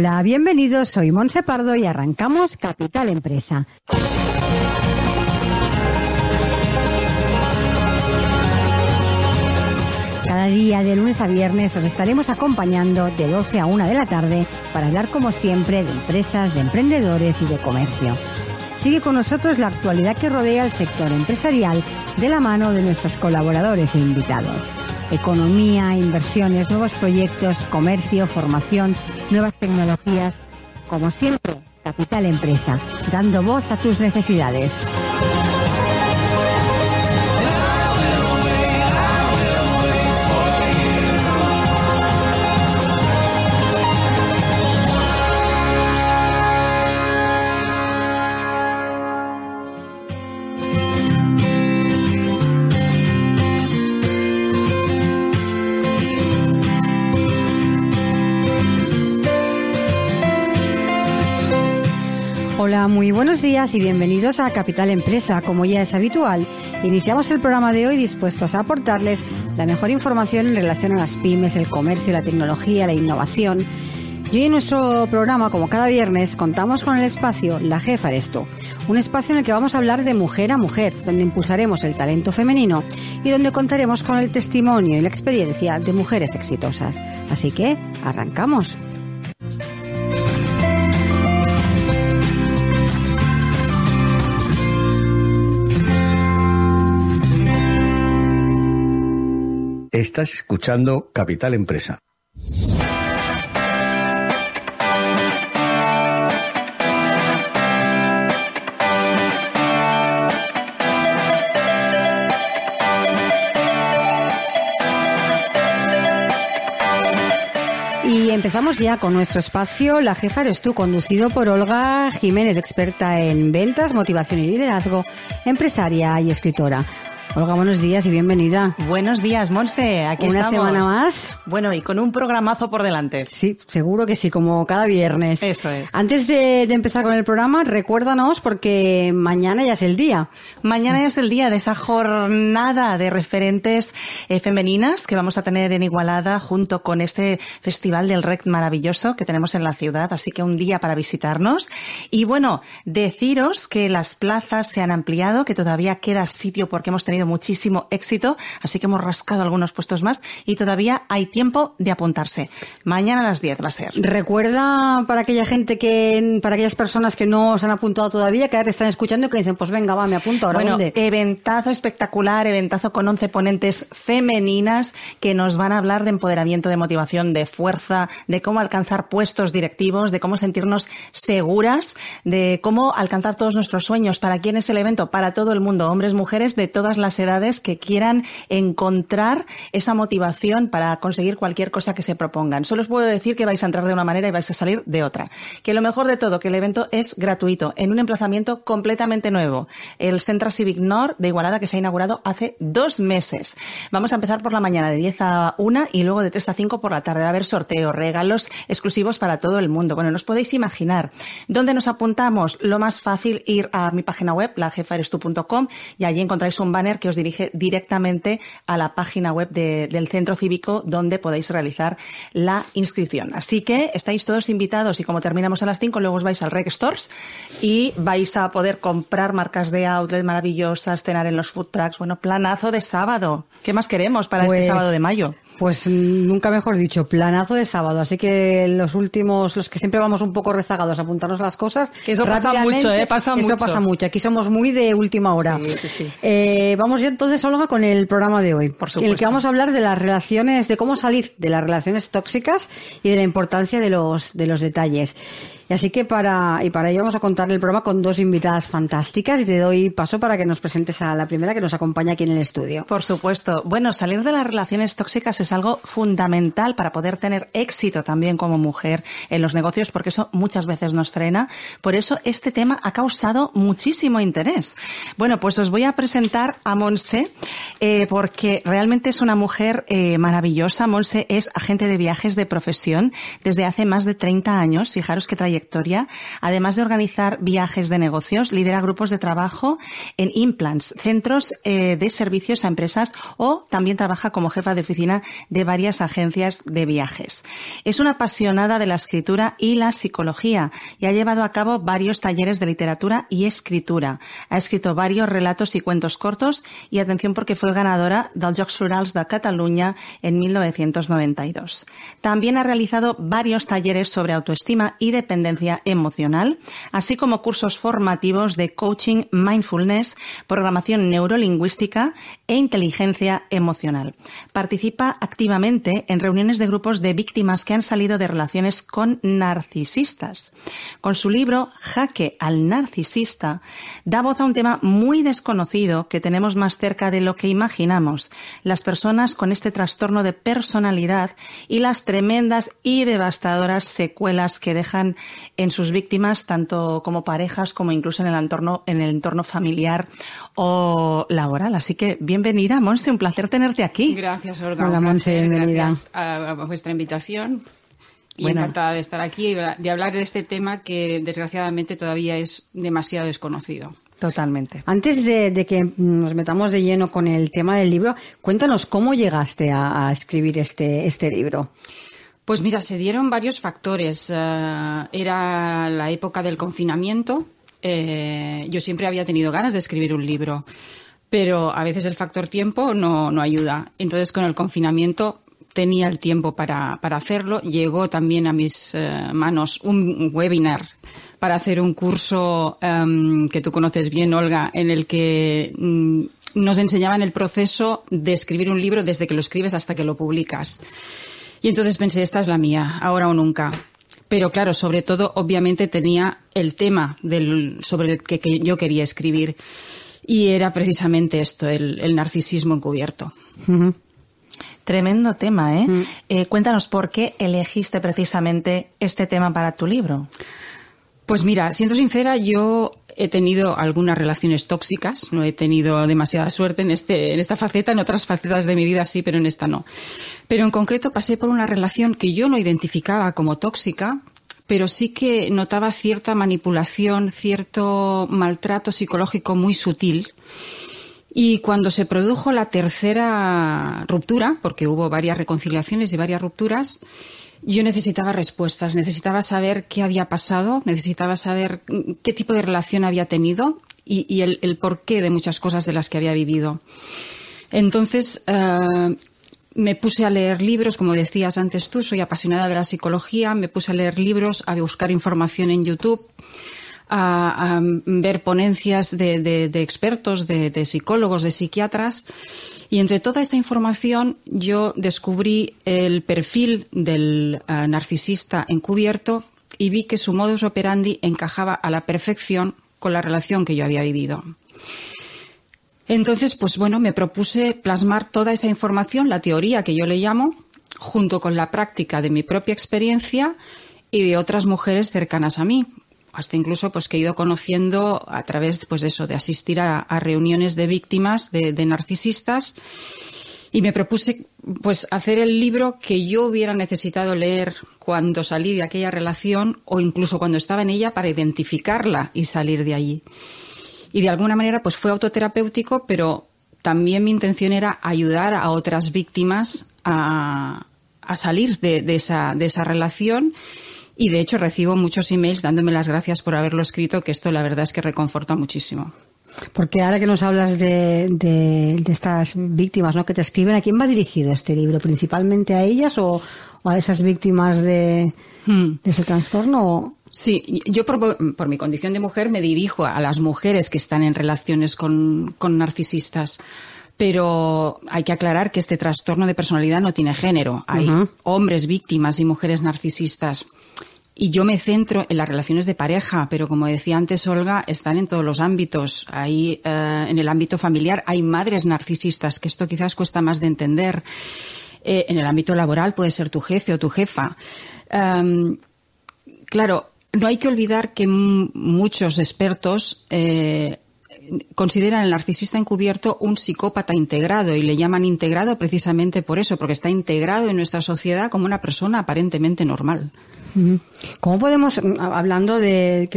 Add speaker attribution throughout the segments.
Speaker 1: Hola, bienvenidos, soy Monse Pardo y arrancamos Capital Empresa. Cada día, de lunes a viernes, os estaremos acompañando de 12 a 1 de la tarde para hablar, como siempre, de empresas, de emprendedores y de comercio. Sigue con nosotros la actualidad que rodea el sector empresarial de la mano de nuestros colaboradores e invitados. Economía, inversiones, nuevos proyectos, comercio, formación, nuevas tecnologías. Como siempre, Capital Empresa, dando voz a tus necesidades. Hola, muy buenos días y bienvenidos a Capital Empresa. Como ya es habitual, iniciamos el programa de hoy dispuestos a aportarles la mejor información en relación a las pymes, el comercio, la tecnología, la innovación. Y hoy en nuestro programa, como cada viernes, contamos con el espacio La Jefa eres tú. Un espacio en el que vamos a hablar de mujer a mujer, donde impulsaremos el talento femenino y donde contaremos con el testimonio y la experiencia de mujeres exitosas. Así que, arrancamos.
Speaker 2: Estás escuchando Capital Empresa.
Speaker 1: Y empezamos ya con nuestro espacio La Jefa eres tú, conducido por Olga Jiménez, experta en ventas, motivación y liderazgo, empresaria y escritora. Olga, buenos días y bienvenida.
Speaker 3: Buenos días, Monse. Aquí
Speaker 1: Una
Speaker 3: estamos.
Speaker 1: semana más.
Speaker 3: Bueno, y con un programazo por delante.
Speaker 1: Sí, seguro que sí, como cada viernes.
Speaker 3: Eso es.
Speaker 1: Antes de, de empezar con el programa, recuérdanos porque mañana ya es el día.
Speaker 3: Mañana es el día de esa jornada de referentes eh, femeninas que vamos a tener en Igualada junto con este festival del REC maravilloso que tenemos en la ciudad. Así que un día para visitarnos. Y bueno, deciros que las plazas se han ampliado, que todavía queda sitio porque hemos tenido muchísimo éxito, así que hemos rascado algunos puestos más y todavía hay tiempo de apuntarse. Mañana a las 10 va a ser.
Speaker 1: Recuerda para aquella gente que, para aquellas personas que no se han apuntado todavía, que ahora te están escuchando y que dicen, pues venga, va, me apunto ahora.
Speaker 3: Bueno,
Speaker 1: ¿dónde?
Speaker 3: eventazo espectacular, eventazo con 11 ponentes femeninas que nos van a hablar de empoderamiento, de motivación, de fuerza, de cómo alcanzar puestos directivos, de cómo sentirnos seguras, de cómo alcanzar todos nuestros sueños. ¿Para quién es el evento? Para todo el mundo, hombres, mujeres, de todas las edades que quieran encontrar esa motivación para conseguir cualquier cosa que se propongan. Solo os puedo decir que vais a entrar de una manera y vais a salir de otra. Que lo mejor de todo, que el evento es gratuito, en un emplazamiento completamente nuevo. El Centra Civic Nord de Igualada que se ha inaugurado hace dos meses. Vamos a empezar por la mañana de 10 a 1 y luego de 3 a 5 por la tarde. Va a haber sorteos, regalos exclusivos para todo el mundo. Bueno, no os podéis imaginar. ¿Dónde nos apuntamos? Lo más fácil, ir a mi página web, lajefaerestu.com y allí encontráis un banner que os dirige directamente a la página web de- del centro cívico donde podéis realizar la inscripción. Así que estáis todos invitados y como terminamos a las 5, luego os vais al Rec Stores y vais a poder comprar marcas de outlet maravillosas, cenar en los food trucks. Bueno, planazo de sábado. ¿Qué más queremos para
Speaker 1: Pues-
Speaker 3: este sábado de mayo?
Speaker 1: Pues nunca mejor dicho, planazo de sábado. Así que los últimos, los que siempre vamos un poco rezagados a apuntarnos las cosas.
Speaker 3: Que eso pasa mucho, ¿eh? Pasa
Speaker 1: eso
Speaker 3: mucho.
Speaker 1: pasa mucho. Aquí somos muy de última hora.
Speaker 3: Sí, sí, sí.
Speaker 1: Eh, vamos ya entonces, Olga, con el programa de hoy.
Speaker 3: Por
Speaker 1: En el que
Speaker 3: supuesto.
Speaker 1: vamos a hablar de las relaciones, de cómo salir de las relaciones tóxicas y de la importancia de los, de los detalles. Y así que para, y para ello vamos a contarle el programa con dos invitadas fantásticas y te doy paso para que nos presentes a la primera que nos acompaña aquí en el estudio.
Speaker 3: Por supuesto. Bueno, salir de las relaciones tóxicas es algo fundamental para poder tener éxito también como mujer en los negocios, porque eso muchas veces nos frena. Por eso este tema ha causado muchísimo interés. Bueno, pues os voy a presentar a Monse, eh, porque realmente es una mujer eh, maravillosa. Monse es agente de viajes de profesión desde hace más de 30 años. Fijaros qué trayectoria trayectoria. Además de organizar viajes de negocios, lidera grupos de trabajo en implants, centros eh, de servicios a empresas o también trabaja como jefa de oficina de varias agencias de viajes. Es una apasionada de la escritura y la psicología y ha llevado a cabo varios talleres de literatura y escritura. Ha escrito varios relatos y cuentos cortos y atención porque fue ganadora del Jocs Florals de Cataluña en 1992. También ha realizado varios talleres sobre autoestima y dependencia emocional, así como cursos formativos de coaching mindfulness, programación neurolingüística e inteligencia emocional. Participa activamente en reuniones de grupos de víctimas que han salido de relaciones con narcisistas. Con su libro Jaque al narcisista, da voz a un tema muy desconocido que tenemos más cerca de lo que imaginamos, las personas con este trastorno de personalidad y las tremendas y devastadoras secuelas que dejan en sus víctimas, tanto como parejas como incluso en el entorno, en el entorno familiar o laboral. Así que bienvenida, Monse, un placer tenerte aquí.
Speaker 4: Gracias, Olga.
Speaker 1: Hola, Monse, bienvenida.
Speaker 4: Gracias a, vuestra invitación. Y encantada de estar aquí y de hablar de este tema que desgraciadamente todavía es demasiado desconocido.
Speaker 3: Totalmente.
Speaker 1: Antes de, que nos metamos de lleno con el tema del libro, cuéntanos cómo llegaste a, escribir este, este libro.
Speaker 4: Pues mira, se dieron varios factores. Eh, era la época del confinamiento. Eh, yo siempre había tenido ganas de escribir un libro, pero a veces el factor tiempo no, no ayuda. Entonces, con el confinamiento tenía el tiempo para, para hacerlo. Llegó también a mis eh, manos un webinar para hacer un curso em, que tú conoces bien, Olga, en el que mm, nos enseñaban el proceso de escribir un libro desde que lo escribes hasta que lo publicas. Y entonces pensé, esta es la mía, ahora o nunca. Pero claro, sobre todo, obviamente tenía el tema del, sobre el que, yo quería escribir. Y era precisamente esto, el, narcisismo encubierto.
Speaker 3: Tremendo tema, ¿eh? ¿eh? Cuéntanos por qué elegiste precisamente este tema para tu libro.
Speaker 4: Pues mira, siendo sincera, yo he tenido algunas relaciones tóxicas, no he tenido demasiada suerte en este, en esta faceta, en otras facetas de mi vida sí, pero en esta no. Pero en concreto pasé por una relación que yo no identificaba como tóxica, pero sí que notaba cierta manipulación, cierto maltrato psicológico muy sutil. Y cuando se produjo la tercera ruptura, porque hubo varias reconciliaciones y varias rupturas, yo necesitaba respuestas, necesitaba saber qué había pasado, necesitaba saber qué tipo de relación había tenido y, el, porqué de muchas cosas de las que había vivido. Entonces, eh, me puse a leer libros, como decías antes tú, soy apasionada de la psicología, me puse a leer libros, a buscar información en YouTube, a, ver ponencias de, expertos, de, psicólogos, de psiquiatras y entre toda esa información yo descubrí el perfil del eh, narcisista encubierto y vi que su modus operandi encajaba a la perfección con la relación que yo había vivido. Entonces, pues bueno, me propuse plasmar toda esa información, la teoría que yo le llamo, junto con la práctica de mi propia experiencia y de otras mujeres cercanas a mí, hasta incluso pues que he ido conociendo a través pues de eso de asistir a, reuniones de víctimas de, narcisistas y me propuse pues hacer el libro que yo hubiera necesitado leer cuando salí de aquella relación o incluso cuando estaba en ella para identificarla y salir de allí. Y de alguna manera pues fue autoterapéutico pero también mi intención era ayudar a otras víctimas a, salir de, esa, de esa relación y de hecho recibo muchos emails dándome las gracias por haberlo escrito, que esto la verdad es que reconforta muchísimo.
Speaker 1: Porque ahora que nos hablas de, de, estas víctimas ¿no? que te escriben, ¿a quién va dirigido este libro? ¿Principalmente a ellas o, a esas víctimas de, hmm. ese trastorno?
Speaker 4: Sí, yo por, por, mi condición de mujer me dirijo a las mujeres que están en relaciones con, con narcisistas pero hay que aclarar que este trastorno de personalidad no tiene género. Hay hombres víctimas y mujeres narcisistas. Y yo me centro en las relaciones de pareja, pero como decía antes Olga, están en todos los ámbitos. Hay, eh, en el ámbito familiar hay madres narcisistas, que esto quizás cuesta más de entender. Eh, en el ámbito laboral puede ser tu jefe o tu jefa. Em, claro, no hay que olvidar que muchos expertos eh, consideran al narcisista encubierto un psicópata integrado y le llaman integrado precisamente por eso, porque está integrado en nuestra sociedad como una persona aparentemente normal.
Speaker 1: ¿Cómo podemos, hablando de,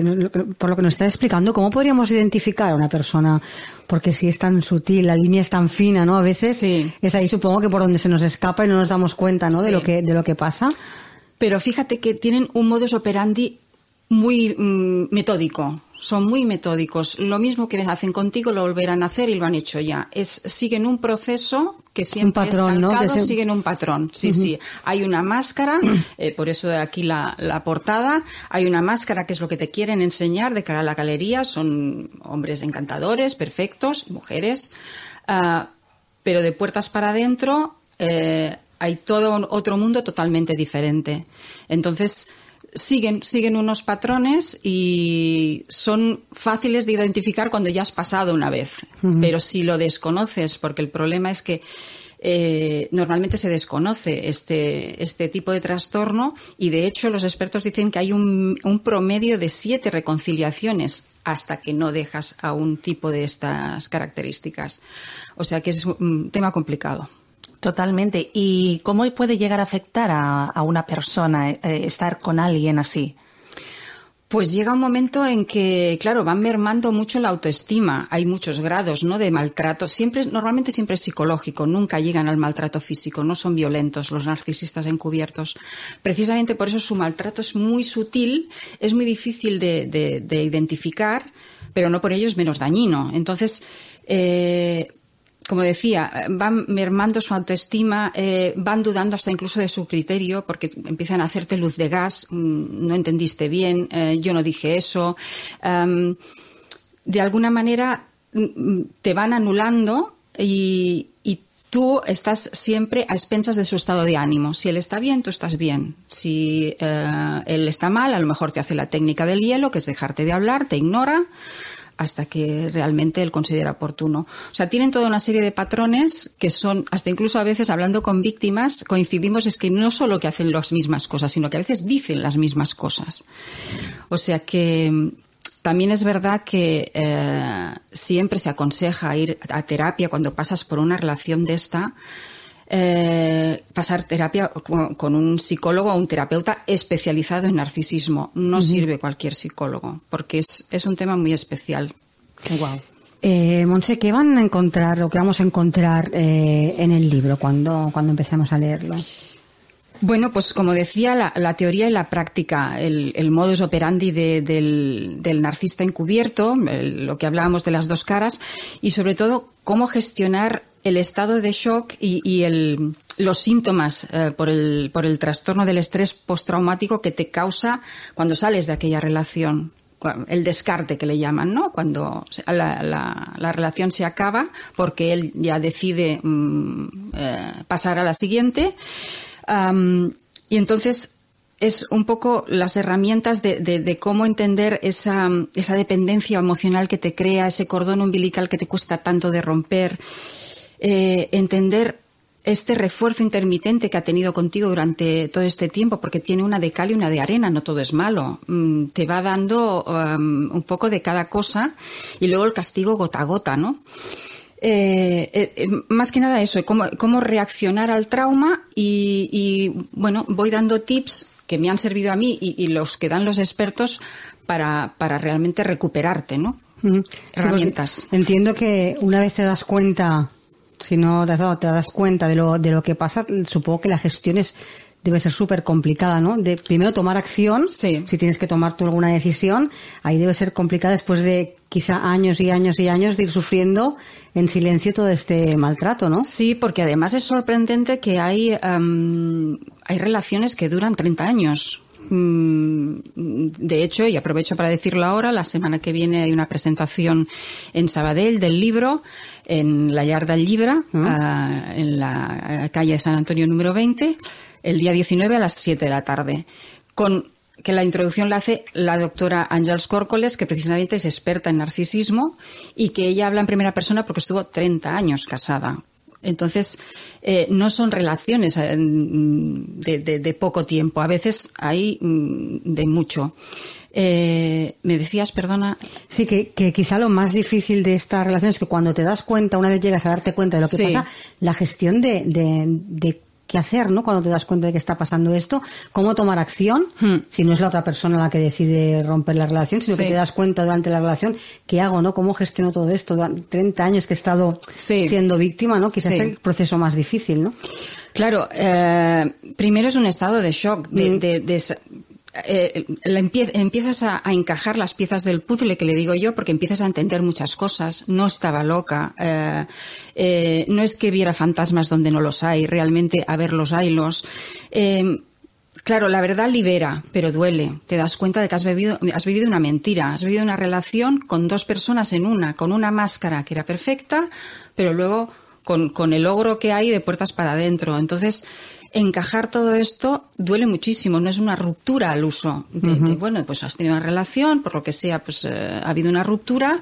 Speaker 1: por lo que nos está explicando, cómo podríamos identificar a una persona? Porque si es tan sutil, la línea es tan fina, ¿no? A veces es ahí supongo que por donde se nos escapa y no nos damos cuenta, ¿no? De lo que, de lo que pasa.
Speaker 4: Pero fíjate que tienen un modus operandi muy mm, metódico son muy metódicos. Lo mismo que hacen contigo lo volverán a hacer y lo han hecho ya. Es, siguen un proceso que siempre
Speaker 1: un patrón,
Speaker 4: ¿no? siguen un patrón. Sí, sí. Hay una máscara, eh, por eso de aquí la, la, portada. Hay una máscara que es lo que te quieren enseñar de cara a la galería. Son hombres encantadores, perfectos, mujeres. Uh, pero de puertas para adentro eh, hay todo otro mundo totalmente diferente. Entonces, siguen, siguen unos patrones y son fáciles de identificar cuando ya has pasado una vez. Pero si lo desconoces, porque el problema es que eh, normalmente se desconoce este, este tipo de trastorno y de hecho los expertos dicen que hay un, un promedio de siete reconciliaciones hasta que no dejas a un tipo de estas características. O sea que es un tema complicado.
Speaker 3: Totalmente. ¿Y cómo puede llegar a afectar a, una persona eh, estar con alguien así?
Speaker 4: Pues llega un momento en que, claro, van mermando mucho la autoestima. Hay muchos grados, ¿no? De maltrato. Siempre, normalmente siempre es psicológico. Nunca llegan al maltrato físico. No son violentos los narcisistas encubiertos. Precisamente por eso su maltrato es muy sutil, es muy difícil de, identificar, pero no por ello es menos dañino. Entonces, eh, como decía, van mermando su autoestima, eh, van dudando hasta incluso de su criterio, porque empiezan a hacerte luz de gas, mm, no entendiste bien, eh, yo no dije eso. de alguna manera mm, te van anulando y, tú estás siempre a expensas de su estado de ánimo. Si él está bien, tú estás bien. Si eh, él está mal, a lo mejor te hace la técnica del hielo, que es dejarte de hablar, te ignora hasta que realmente él considera oportuno. O sea, tienen toda una serie de patrones que son, hasta incluso a veces hablando con víctimas, coincidimos es que no solo que hacen las mismas cosas, sino que a veces dicen las mismas cosas. O sea que mm, también es verdad que eh, siempre se aconseja ir a terapia cuando pasas por una relación de esta, eh, pasar terapia con, un psicólogo o un terapeuta especializado en narcisismo. No sirve cualquier psicólogo, porque es, es un tema muy especial.
Speaker 1: Wow. Eh, Monse, ¿qué van a encontrar o qué vamos a encontrar eh, en el libro cuando, cuando empecemos a leerlo?
Speaker 4: Bueno, pues como decía, la, teoría y la práctica, el, modus operandi del, del, narcisista encubierto, lo que hablábamos de las dos caras, y sobre todo cómo gestionar el estado de shock y, el, los síntomas eh, por, el, por el trastorno del estrés postraumático que te causa cuando sales de aquella relación. El descarte que le llaman, ¿no? Cuando la, la, relación se acaba porque él ya decide mm, eh, pasar a la siguiente. y entonces es un poco las herramientas de, cómo entender esa dependencia emocional que te crea, ese cordón umbilical que te cuesta tanto de romper eh, entender este refuerzo intermitente que ha tenido contigo durante todo este tiempo, porque tiene una de cal y una de arena, no todo es malo. Mm, te va dando um, un poco de cada cosa y luego el castigo gota a gota, ¿no? Eh, eh, más que nada eso, cómo, cómo reaccionar al trauma y, bueno, voy dando tips que me han servido a mí y, los que dan los expertos para, para realmente recuperarte, ¿no? Herramientas.
Speaker 1: entiendo que una vez te das cuenta si no te, has dado, te das cuenta de lo, de lo que pasa, supongo que la gestión es, debe ser súper complicada, ¿no? De primero tomar acción, si tienes que tomar tú alguna decisión, ahí debe ser complicada después de quizá años y años y años de ir sufriendo en silencio todo este maltrato, ¿no?
Speaker 4: Sí, porque además es sorprendente que hay, hay relaciones que duran 30 años. Mm, de hecho, y aprovecho para decirlo ahora, la semana que viene hay una presentación en Sabadell del libro en la Yarda Libra, mm. ah, en la calle de San Antonio número 20, el día 19 a las 7 de la tarde, con que la introducción la hace la doctora Ángels Córcoles, que precisamente es experta en narcisismo y que ella habla en primera persona porque estuvo 30 años casada Entonces, eh, no son relaciones eh, de, de, de, poco tiempo, a veces hay mm, de mucho. Eh, me decías, perdona.
Speaker 1: Sí, que, que, quizá lo más difícil de esta relación es que cuando te das cuenta, una vez llegas a darte cuenta de lo que sí. pasa, la gestión de qué hacer, ¿no? Cuando te das cuenta de que está pasando esto, cómo tomar acción, hmm. si no es la otra persona la que decide romper la relación, sino sí. que te das cuenta durante la relación, ¿qué hago, no? ¿Cómo gestiono todo esto? Durante 30 años que he estado sí. siendo víctima, ¿no? Quizás sí. es el proceso más difícil, ¿no?
Speaker 4: Claro, eh, primero es un estado de shock, de, mm. de, de eh, empie empiezas a, encajar las piezas del puzzle que le digo yo porque empiezas a entender muchas cosas. No estaba loca. Eh, eh, no es que viera fantasmas donde no los hay. Realmente a ver los haylos. Eh, Claro, la verdad libera, pero duele. Te das cuenta de que has vivido, has vivido una mentira, has vivido una relación con dos personas en una, con una máscara que era perfecta, pero luego con, con el logro que hay de puertas para adentro. Entonces, encajar todo esto duele muchísimo, no es una ruptura al uso. De, uh -huh. de, bueno, pues has tenido una relación, por lo que sea, pues eh, ha habido una ruptura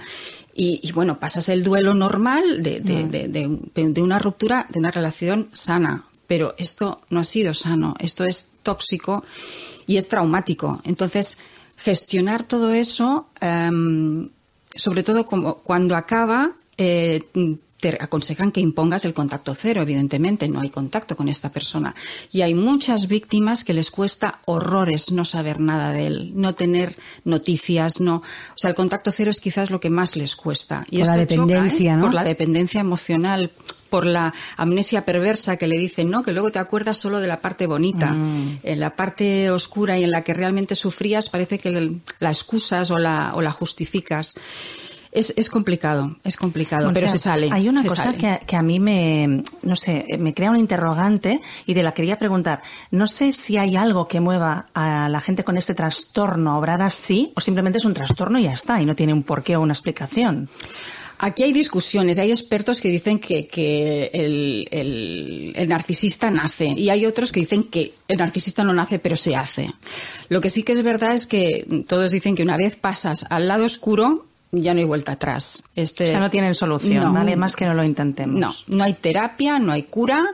Speaker 4: y, y, bueno, pasas el duelo normal de, de, uh -huh. de, una ruptura, de una relación sana. Pero esto no ha sido sano, esto es tóxico y es traumático. Entonces, gestionar todo eso, um, sobre todo como cuando acaba, eh, te aconsejan que impongas el contacto cero, evidentemente, no hay contacto con esta persona. Y hay muchas víctimas que les cuesta horrores no saber nada de él, no tener noticias, no. O sea, el contacto cero es quizás lo que más les cuesta.
Speaker 1: Y por la dependencia,
Speaker 4: choca, ¿eh?
Speaker 1: ¿no?
Speaker 4: Por la dependencia emocional, por la amnesia perversa que le dicen, ¿no? Que luego te acuerdas solo de la parte bonita. Mm. En la parte oscura y en la que realmente sufrías parece que la excusas o la, o la justificas. Es, es complicado, es complicado,
Speaker 3: bueno,
Speaker 4: pero
Speaker 3: o sea,
Speaker 4: se sale.
Speaker 3: Hay una cosa que, que, a mí me, no sé, me crea un interrogante y de la quería preguntar. No sé si hay algo que mueva a la gente con este trastorno a obrar así o simplemente es un trastorno y ya está y no tiene un porqué o una explicación.
Speaker 4: Aquí hay discusiones, hay expertos que dicen que, que el, el, el, narcisista nace y hay otros que dicen que el narcisista no nace pero se hace. Lo que sí que es verdad es que todos dicen que una vez pasas al lado oscuro ya no hay vuelta atrás.
Speaker 3: Este, o sea, no tienen solución, no, vale más que no lo intentemos.
Speaker 4: No, no hay terapia, no hay cura.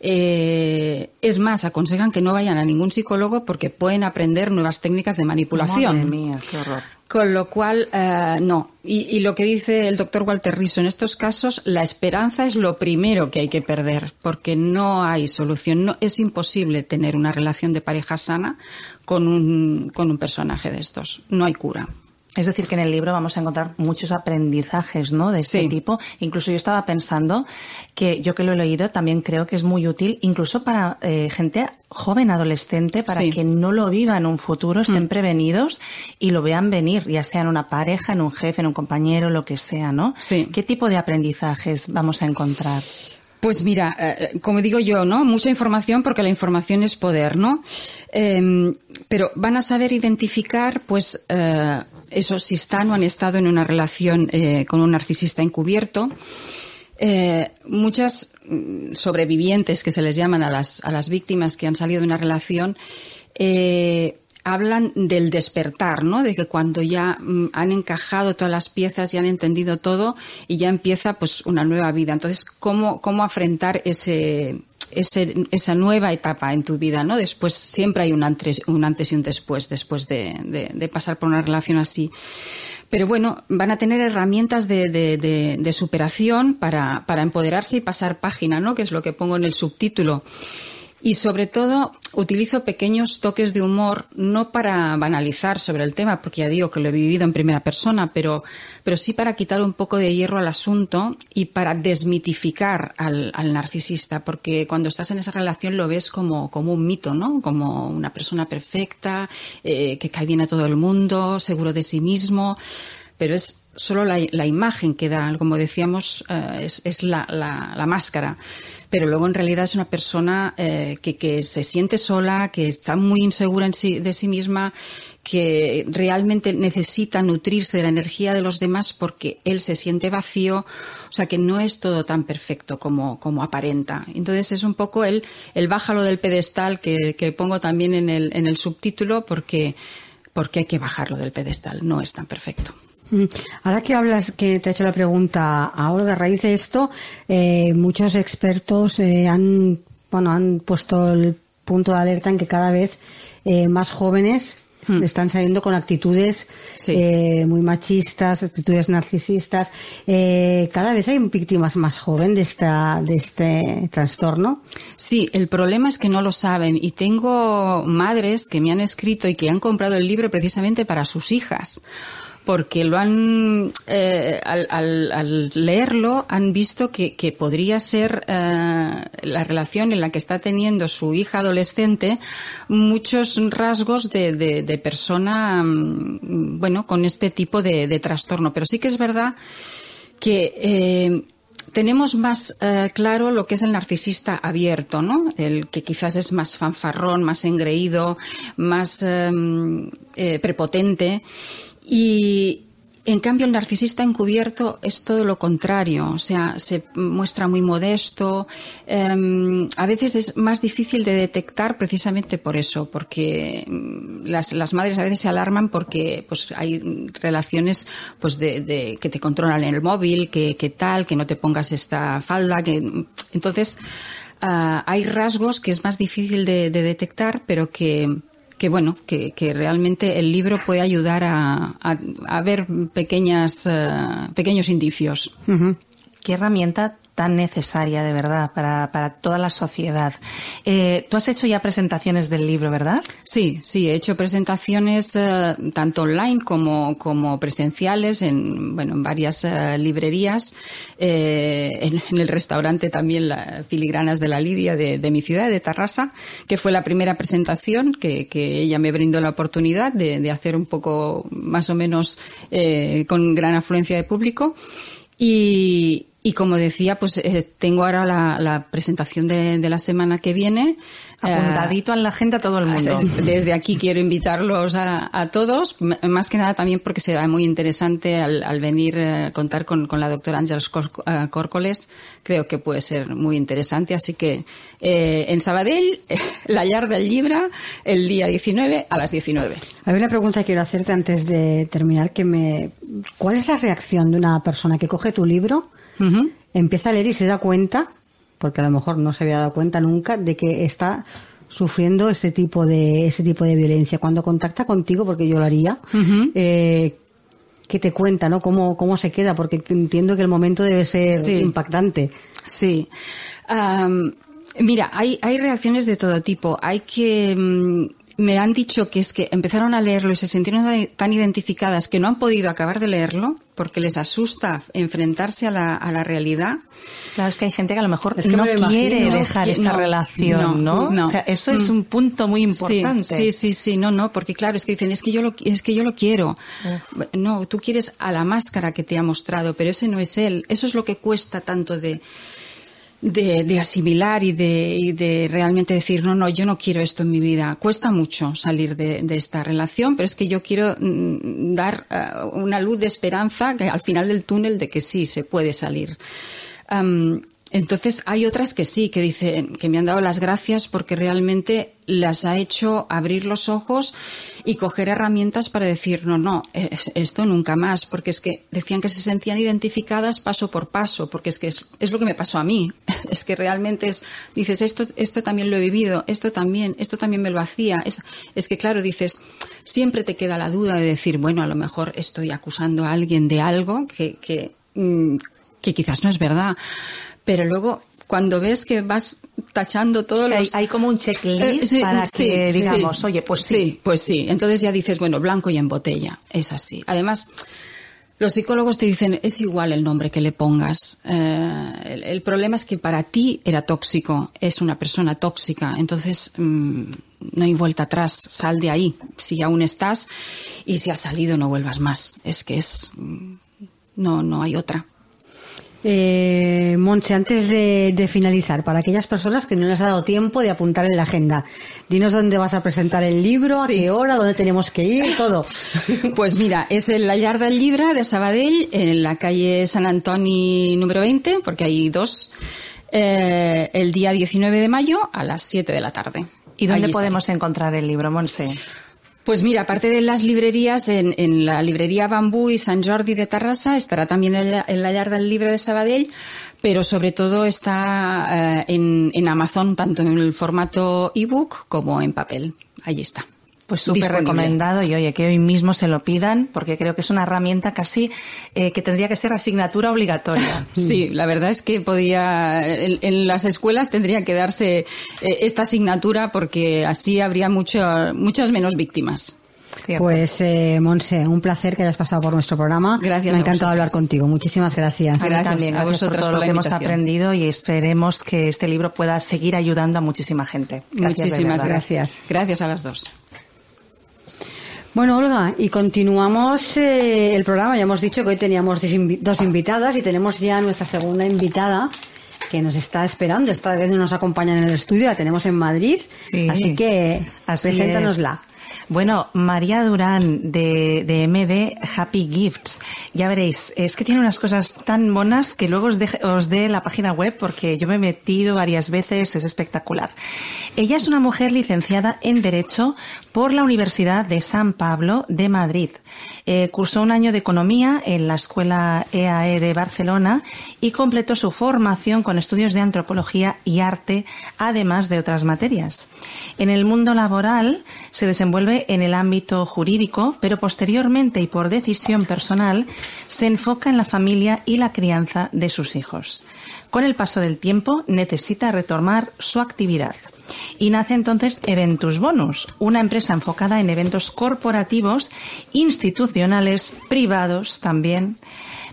Speaker 4: Eh, es más, aconsejan que no vayan a ningún psicólogo porque pueden aprender nuevas técnicas de manipulación.
Speaker 3: Madre mía, qué horror.
Speaker 4: Con lo cual, eh, no. Y, y, lo que dice el doctor Walter Riso, en estos casos, la esperanza es lo primero que hay que perder, porque no hay solución. No, es imposible tener una relación de pareja sana con un, con un personaje de estos. No hay cura.
Speaker 3: Es decir, que en el libro vamos a encontrar muchos aprendizajes, ¿no? De este
Speaker 4: sí.
Speaker 3: tipo. Incluso yo estaba pensando que yo que lo he leído también creo que es muy útil, incluso para eh, gente joven, adolescente, para
Speaker 4: sí.
Speaker 3: que no lo viva en un futuro, estén mm. prevenidos y lo vean venir, ya sea en una pareja, en un jefe, en un compañero, lo que sea, ¿no?
Speaker 4: Sí.
Speaker 3: ¿Qué tipo de aprendizajes vamos a encontrar?
Speaker 4: Pues mira, eh, como digo yo, ¿no? Mucha información porque la información es poder, ¿no? Eh, pero van a saber identificar, pues, eh, eso, si están o han estado en una relación eh, con un narcisista encubierto. Eh, muchas mm, sobrevivientes que se les llaman a las, a las víctimas que han salido de una relación, eh, hablan del despertar, ¿no? De que cuando ya mm, han encajado todas las piezas, ya han entendido todo y ya empieza pues una nueva vida. Entonces, ¿cómo, cómo afrontar ese, ese, esa nueva etapa en tu vida, ¿no? Después siempre hay un antes, un antes y un después, después de, de, de pasar por una relación así. Pero bueno, van a tener herramientas de, de, superación para, para empoderarse y pasar página, ¿no? Que es lo que pongo en el subtítulo. Y sobre todo utilizo pequeños toques de humor, no para banalizar sobre el tema, porque ya digo que lo he vivido en primera persona, pero, pero sí para quitar un poco de hierro al asunto y para desmitificar al, al narcisista, porque cuando estás en esa relación lo ves como, como un mito, ¿no? Como una persona perfecta, eh, que cae bien a todo el mundo, seguro de sí mismo, pero es solo la, imagen que da, como decíamos, eh, es, es la, la máscara pero luego en realidad es una persona eh, que, se siente sola, que está muy insegura en sí, de sí misma, que realmente necesita nutrirse de la energía de los demás porque él se siente vacío, o sea que no es todo tan perfecto como, como aparenta. Entonces es un poco el, el bájalo del pedestal que, que pongo también en el, en el subtítulo porque, porque hay que bajarlo del pedestal, no es tan perfecto.
Speaker 1: Mm. Ahora que hablas, que te he hecho la pregunta a Olga, a raíz de esto, eh, muchos expertos eh, han, bueno, han puesto el punto de alerta en que cada vez eh, más jóvenes
Speaker 3: Hmm.
Speaker 1: están saliendo con actitudes eh, muy machistas, actitudes narcisistas. Eh, cada vez hay víctimas más jóvenes de, esta, de este trastorno.
Speaker 4: Sí, el problema es que no lo saben y tengo madres que me han escrito y que han comprado el libro precisamente para sus hijas porque lo han eh, al, al, al, leerlo han visto que, podría ser eh, la relación en la que está teniendo su hija adolescente muchos rasgos de, persona mm, bueno con este tipo de, trastorno pero sí que es verdad que eh, tenemos más claro lo que es el narcisista abierto, ¿no? El que quizás es más fanfarrón, más engreído, más eh, prepotente. Y en cambio el narcisista encubierto es todo lo contrario, o sea, se muestra muy modesto. Eh, a veces es más difícil de detectar precisamente por eso, porque las, las madres a veces se alarman porque pues hay relaciones pues de, de que te controlan en el móvil, que, que, tal, que no te pongas esta falda, que entonces uh, hay rasgos que es más difícil de detectar, pero que que bueno, que, que, realmente el libro puede ayudar a, a, ver pequeñas, uh, pequeños indicios.
Speaker 3: ¿Qué herramienta tan necesaria de verdad para, para toda la sociedad. Eh, Tú has hecho ya presentaciones del libro, ¿verdad?
Speaker 4: Sí, sí, he hecho presentaciones uh, tanto online como, como presenciales en, bueno, en varias uh, librerías, eh, en, en, el restaurante también la, Filigranas de la Lidia de, de, mi ciudad, de Tarrasa, que fue la primera presentación que, que ella me brindó la oportunidad de, de hacer un poco más o menos eh, con gran afluencia de público. Y, y como decía, pues eh, tengo ahora la, la presentación de, de, la semana que viene.
Speaker 3: Apuntadito uh, en la agenda todo el mundo.
Speaker 4: Desde aquí quiero invitarlos a, a, todos, más que nada también porque será muy interesante al, al venir a uh, contar con, con, la doctora Ángeles uh, Córcoles. Creo que puede ser muy interesante. Así que eh, en Sabadell, la Llar del Libra, el día 19 a las 19.
Speaker 1: Hay una pregunta que quiero hacerte antes de terminar. que me ¿Cuál es la reacción de una persona que coge tu libro? Uh -huh. empieza a leer y se da cuenta, porque a lo mejor no se había dado cuenta nunca, de que está sufriendo este tipo de este tipo de violencia. Cuando contacta contigo, porque yo lo haría, uh -huh. eh, que te cuenta, ¿no? Cómo, cómo se queda, porque entiendo que el momento debe ser sí. impactante.
Speaker 4: Sí. Um, mira, hay, hay reacciones de todo tipo. Hay que um, me han dicho que es que empezaron a leerlo y se sintieron tan identificadas que no han podido acabar de leerlo porque les asusta enfrentarse a la, a la realidad.
Speaker 3: Claro, es que hay gente que a lo mejor es que no quiere imagino, dejar que, esa no, relación, ¿no?
Speaker 4: ¿no?
Speaker 3: O sea, eso es un punto muy importante.
Speaker 4: Sí, sí, sí, sí, no, no, porque claro, es que dicen, es que yo lo, es que yo lo quiero. Uf. No, tú quieres a la máscara que te ha mostrado, pero ese no es él. Eso es lo que cuesta tanto de, de, de, asimilar y de, y de realmente decir, no, no, yo no quiero esto en mi vida. Cuesta mucho salir de, de esta relación, pero es que yo quiero mm, dar uh, una luz de esperanza que al final del túnel de que sí, se puede salir. Entonces hay otras que sí, que dicen, que me han dado las gracias porque realmente las ha hecho abrir los ojos y coger herramientas para decir, no, no, esto nunca más, porque es que decían que se sentían identificadas paso por paso, porque es que es, es lo que me pasó a mí. Es que realmente es, dices, esto, esto también lo he vivido, esto también, esto también me lo hacía. Es, es que claro, dices, siempre te queda la duda de decir, bueno, a lo mejor estoy acusando a alguien de algo que, que, que quizás no es verdad pero luego cuando ves que vas tachando todos
Speaker 3: o sea,
Speaker 4: los...
Speaker 3: Hay como un checklist eh, sí, para
Speaker 4: sí,
Speaker 3: que digamos,
Speaker 4: sí,
Speaker 3: oye, pues sí.
Speaker 4: Sí, pues sí. Entonces ya dices, bueno, blanco y en botella. Es así. Además, los psicólogos te dicen, es igual el nombre que le pongas. Eh, el, el, problema es que para ti era tóxico, es una persona tóxica. Entonces, mmm, no hay vuelta atrás. Sal de ahí. Si aún estás y si has salido, no vuelvas más. Es que es... mm, No, no hay otra.
Speaker 1: Eh, Monche, antes de, de, finalizar, para aquellas personas que no les ha dado tiempo de apuntar en la agenda, dinos dónde vas a presentar el libro,
Speaker 4: sí.
Speaker 1: a qué hora, dónde tenemos que ir, todo.
Speaker 4: Pues mira, es en la Llar del Llibre de Sabadell, en la calle San Antoni número 20, porque hay dos, eh, el día 19 de mayo a las 7 de la tarde.
Speaker 3: ¿Y dónde Allí podemos encontrar el libro, Monse?
Speaker 4: Pues mira, aparte de las librerías, en, la librería Bambú y San Jordi de Tarrasa estará también en la, en Yarda del Libre de Sabadell, pero sobre todo está eh, en, en Amazon, tanto en el formato ebook como en papel. Ahí está.
Speaker 3: Pues súper recomendado y oye, que hoy mismo se lo pidan porque creo que es una herramienta casi eh, que tendría que ser asignatura obligatoria.
Speaker 4: Sí, la verdad es que podía, en, las escuelas tendría que darse eh, esta asignatura porque así habría mucho, muchas menos víctimas.
Speaker 1: Pues, eh, Monse, un placer que hayas pasado por nuestro programa.
Speaker 4: Gracias.
Speaker 1: Me ha encantado hablar contigo. Muchísimas gracias.
Speaker 3: gracias también. A vosotros por, todo lo que hemos aprendido y esperemos que este libro pueda seguir ayudando a muchísima gente.
Speaker 4: Muchísimas gracias. Gracias a las dos.
Speaker 1: Bueno, Olga, y continuamos eh, el programa. Ya hemos dicho que hoy teníamos dos invitadas y tenemos ya nuestra segunda invitada que nos está esperando. Esta vez nos acompaña en el estudio, la tenemos en Madrid. así que preséntanosla.
Speaker 3: Bueno, María Durán de, de, MD Happy Gifts. Ya veréis, es que tiene unas cosas tan monas que luego os, os dé la página web porque yo me he metido varias veces, es espectacular. Ella es una mujer licenciada en Derecho por la Universidad de San Pablo de Madrid. Eh, cursó un año de economía en la Escuela EAE e de Barcelona y completó su formación con estudios de antropología y arte, además de otras materias. En el mundo laboral se desenvuelve en el ámbito jurídico, pero posteriormente y por decisión personal se enfoca en la familia y la crianza de sus hijos. Con el paso del tiempo necesita retomar su actividad. Y nace entonces Eventus Bonus, una empresa enfocada en eventos corporativos, institucionales, privados también.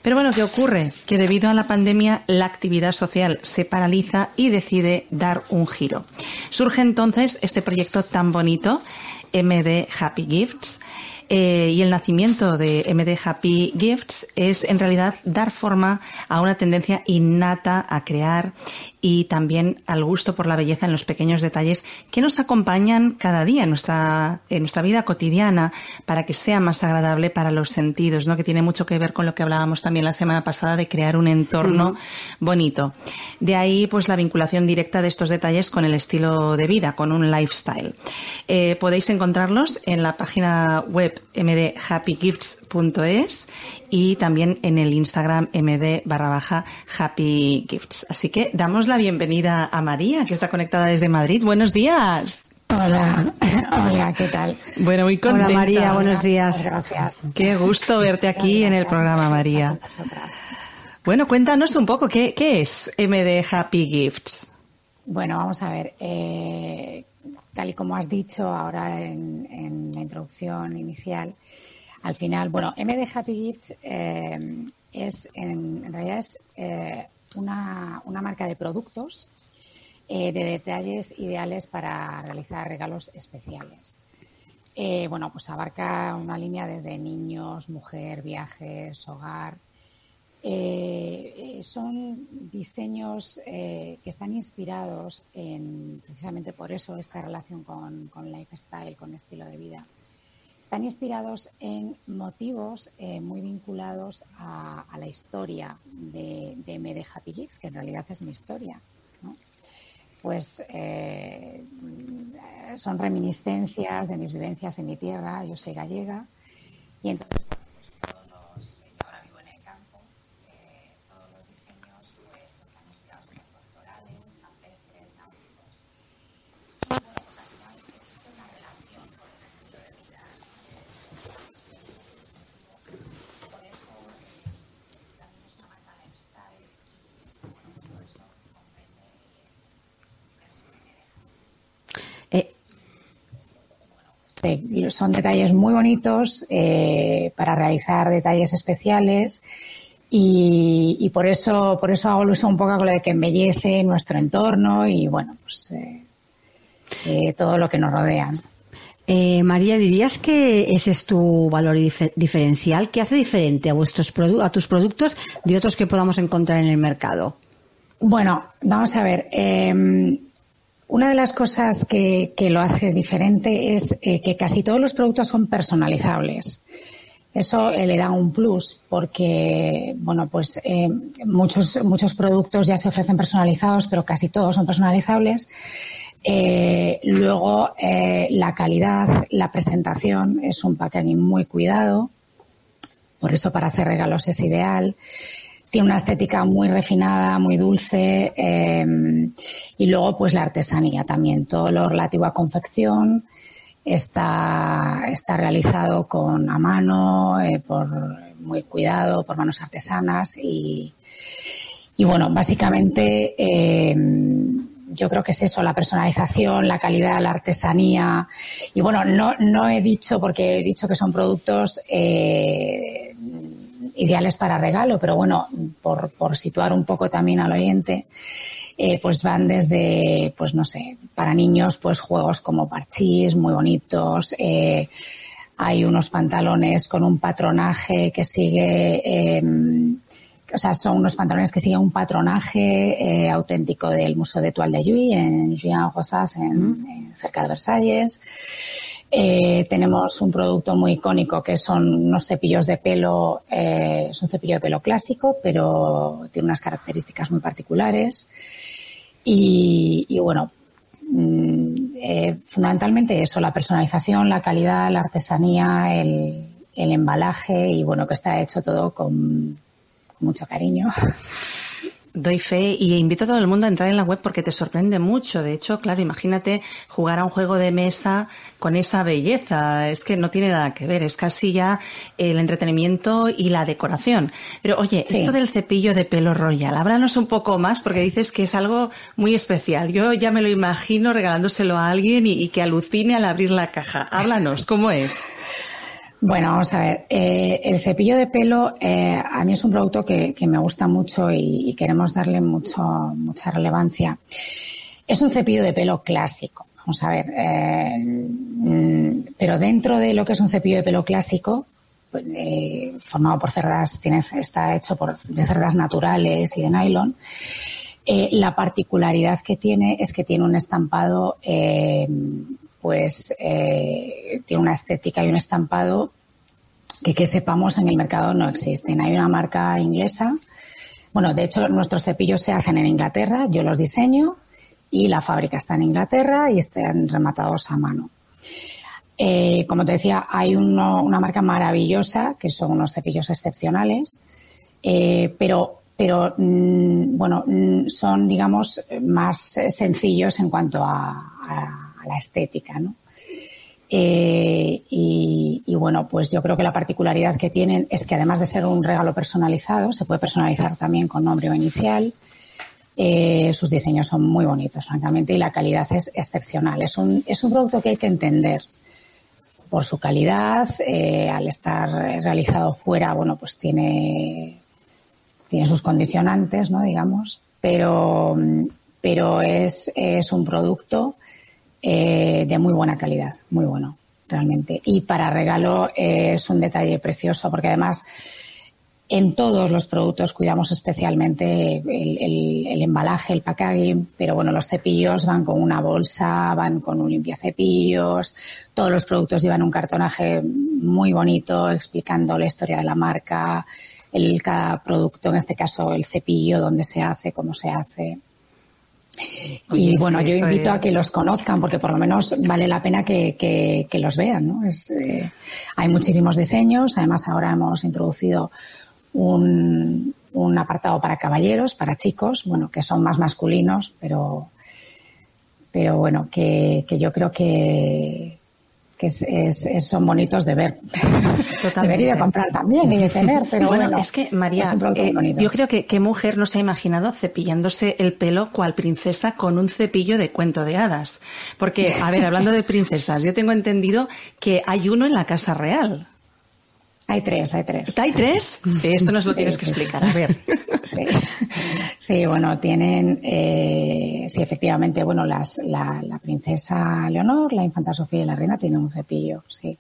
Speaker 3: Pero bueno, ¿qué ocurre? Que debido a la pandemia la actividad social se paraliza y decide dar un giro. Surge entonces este proyecto tan bonito, MD Happy Gifts, eh, y el nacimiento de MD Happy Gifts es en realidad dar forma a una tendencia innata a crear y también al gusto por la belleza en los pequeños detalles que nos acompañan cada día en nuestra, en nuestra vida cotidiana para que sea más agradable para los sentidos, ¿no? Que tiene mucho que ver con lo que hablábamos también la semana pasada de crear un entorno bonito. De ahí, pues, la vinculación directa de estos detalles con el estilo de vida, con un lifestyle. Eh, podéis encontrarlos en la página web mdhappygifts.es y también en el Instagram md barra baja happy gifts. Así que damos la bienvenida a María, que está conectada desde Madrid. Buenos días.
Speaker 5: Hola, hola, ¿qué tal?
Speaker 3: Bueno, muy contenta.
Speaker 1: Hola María, buenos días.
Speaker 5: Gracias.
Speaker 3: Qué gusto verte aquí en el programa, María. Bueno, cuéntanos un poco, ¿qué, qué es MD Happy Gifts?
Speaker 5: Bueno, vamos a ver. Eh, tal y como has dicho ahora en, en la introducción inicial, al final, bueno, MD Happy Gifts eh, es, en, realidad es eh, una, marca de productos eh, de detalles ideales para realizar regalos especiales. bueno, pues abarca una línea desde niños, mujer, viajes, hogar. son diseños que están inspirados en, precisamente por eso, esta relación con, con lifestyle, con estilo de vida están inspirados en motivos eh, muy vinculados a, la historia de, de MD Happy que en realidad es mi historia. Pues eh, son reminiscencias de mis vivencias en mi tierra, yo soy gallega, y entonces son detalles muy bonitos eh, para realizar detalles especiales y, por eso por eso hago uso un poco con lo de que embellece nuestro entorno y bueno pues eh, eh, todo lo que nos rodea.
Speaker 1: María, ¿dirías que ese es tu valor diferencial? ¿Qué hace diferente a, vuestros a tus productos de otros que podamos encontrar en el mercado?
Speaker 5: Bueno, vamos a ver. Em, una de las cosas que, lo hace diferente es eh, que casi todos los productos son personalizables. Eso eh, le da un plus porque, bueno, pues eh, muchos, muchos productos ya se ofrecen personalizados, pero casi todos son personalizables. Luego, la calidad, la presentación es un packaging muy cuidado. Por eso para hacer regalos es ideal. Tiene una estética muy refinada, muy dulce. Em, y luego, pues la artesanía también. Todo lo relativo a confección está, está realizado con a mano, eh, por muy cuidado, por manos artesanas y, y bueno, básicamente em, yo creo que es eso, la personalización, la calidad, la artesanía. Y bueno, no, no he dicho, porque he dicho que son productos eh, ideales para regalo, pero bueno, por, por situar un poco también al oyente, eh, pues van desde, pues no sé, para niños, pues juegos como parchís, muy bonitos. Eh, hay unos pantalones con un patronaje que sigue em, o sea, son unos pantalones que siguen un patronaje eh, auténtico del Museo de Toile de Huy en Julian Rosas, en, cerca de Versalles. Eh, tenemos un producto muy icónico que son unos cepillos de pelo, eh, es un cepillo de pelo clásico, pero tiene unas características muy particulares. Y, bueno, mm, eh, fundamentalmente eso, la personalización, la calidad, la artesanía, el embalaje y bueno, que está hecho todo con mucho cariño.
Speaker 3: Doy fe y invito a todo el mundo a entrar en la web porque te sorprende mucho. De hecho, claro, imagínate jugar a un juego de mesa con esa belleza. Es que no tiene nada que ver. Es casi ya el entretenimiento y la decoración. Pero oye, esto del cepillo de pelo royal, háblanos un poco más porque dices que es algo muy especial. Yo ya me lo imagino regalándoselo a alguien y, y que alucine al abrir la caja. Háblanos, ¿cómo es?
Speaker 5: Bueno, vamos a ver. Eh, el cepillo de pelo eh, a mí es un producto que, me gusta mucho y, queremos darle mucho, mucha relevancia. Es un cepillo de pelo clásico. Vamos a ver. Eh, mm, pero dentro de lo que es un cepillo de pelo clásico, pues, formado por cerdas, tiene, está hecho por, de cerdas naturales y de nylon. la particularidad que tiene es que tiene un estampado pues eh, tiene una estética y un estampado que que sepamos en el mercado no existen. Hay una marca inglesa. Bueno, de hecho, nuestros cepillos se hacen en Inglaterra, yo los diseño y la fábrica está en Inglaterra y están rematados a mano. Eh, como te decía, hay una marca maravillosa que son unos cepillos excepcionales, eh, pero, pero mm, bueno, mm, son, digamos, más sencillos en cuanto a la estética, ¿no? Eh, y, bueno, pues yo creo que la particularidad que tienen es que además de ser un regalo personalizado, se puede personalizar también con nombre o inicial. Eh, sus diseños son muy bonitos, francamente, y la calidad es excepcional. Es un, es un producto que hay que entender por su calidad. Eh, al estar realizado fuera, bueno, pues tiene, tiene sus condicionantes, ¿no? Digamos, pero, pero es, es un producto eh, de muy buena calidad, muy bueno, realmente. Y para regalo eh, es un detalle precioso porque además en todos los productos cuidamos especialmente el, embalaje, el packaging, pero bueno, los cepillos van con una bolsa, van con un limpiacepillos, todos los productos llevan un cartonaje muy bonito explicando la historia de la marca, el, cada producto, en este caso el cepillo, dónde se hace, cómo se hace y bueno, yo invito a que los conozcan porque por lo menos vale la pena que, que, los vean. ¿no? Es, eh, hay muchísimos diseños. Además, ahora hemos introducido un, un apartado para caballeros, para chicos, bueno, que son más masculinos, pero, pero bueno, que, que yo creo que, que es, son bonitos de ver. Debería de comprar también y de tener, pero bueno,
Speaker 3: es que María, eh, yo creo que qué mujer no se ha imaginado cepillándose el pelo cual princesa con un cepillo de cuento de hadas. Porque, a ver, hablando de princesas, yo tengo entendido que hay uno en la casa real.
Speaker 5: Hay tres, hay tres.
Speaker 3: ¿Hay tres? Esto nos lo tienes que explicar. A ver.
Speaker 5: Sí. bueno, tienen, eh, sí, efectivamente, bueno, las, la, princesa Leonor, la infanta Sofía y la reina tienen un cepillo, sí.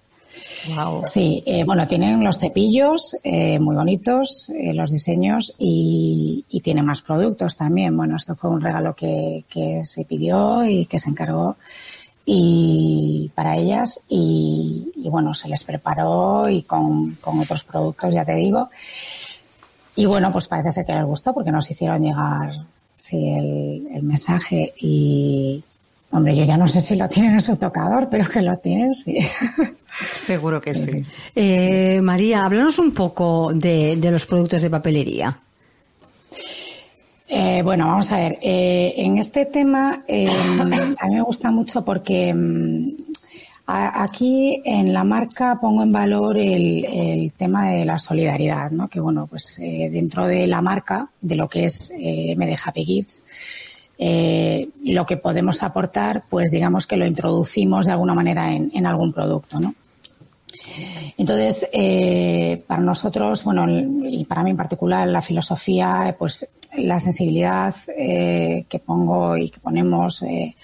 Speaker 5: Wow. Sí, eh, bueno, tienen los cepillos eh, muy bonitos, eh, los diseños y, y tienen más productos también. Bueno, esto fue un regalo que, que se pidió y que se encargó y para ellas y, bueno, se les preparó y con, con, otros productos, ya te digo. Y bueno, pues parece ser que les gustó porque nos hicieron llegar sí, el, el mensaje y, Hombre, yo ya no sé si lo tienen en su tocador, pero que lo tienen, sí.
Speaker 3: Seguro que sí.
Speaker 1: Eh, María, háblanos un poco de, los productos de papelería.
Speaker 5: Eh, bueno, vamos a ver. Eh, en este tema a mí me gusta mucho porque mm, aquí en la marca pongo en valor el, tema de la solidaridad, ¿no? Que bueno, pues dentro de la marca, de lo que es MD Happy eh, lo que podemos aportar, pues digamos que lo introducimos de alguna manera en, algún producto, ¿no? Entonces, eh, para nosotros, bueno, y para mí en particular, la filosofía, pues la sensibilidad eh, que pongo y que ponemos el,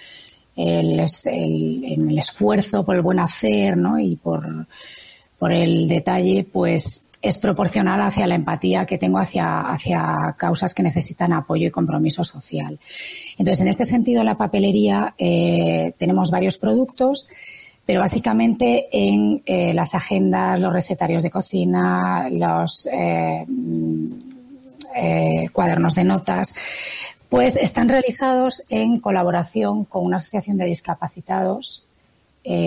Speaker 5: en el esfuerzo por el buen hacer, ¿no? Y por, por el detalle, pues es proporcional hacia la empatía que tengo hacia, hacia causas que necesitan apoyo y compromiso social. Entonces, en este sentido, la papelería eh, tenemos varios productos, pero básicamente en eh, las agendas, los recetarios de cocina, los eh, cuadernos de notas, pues están realizados en colaboración con una asociación de discapacitados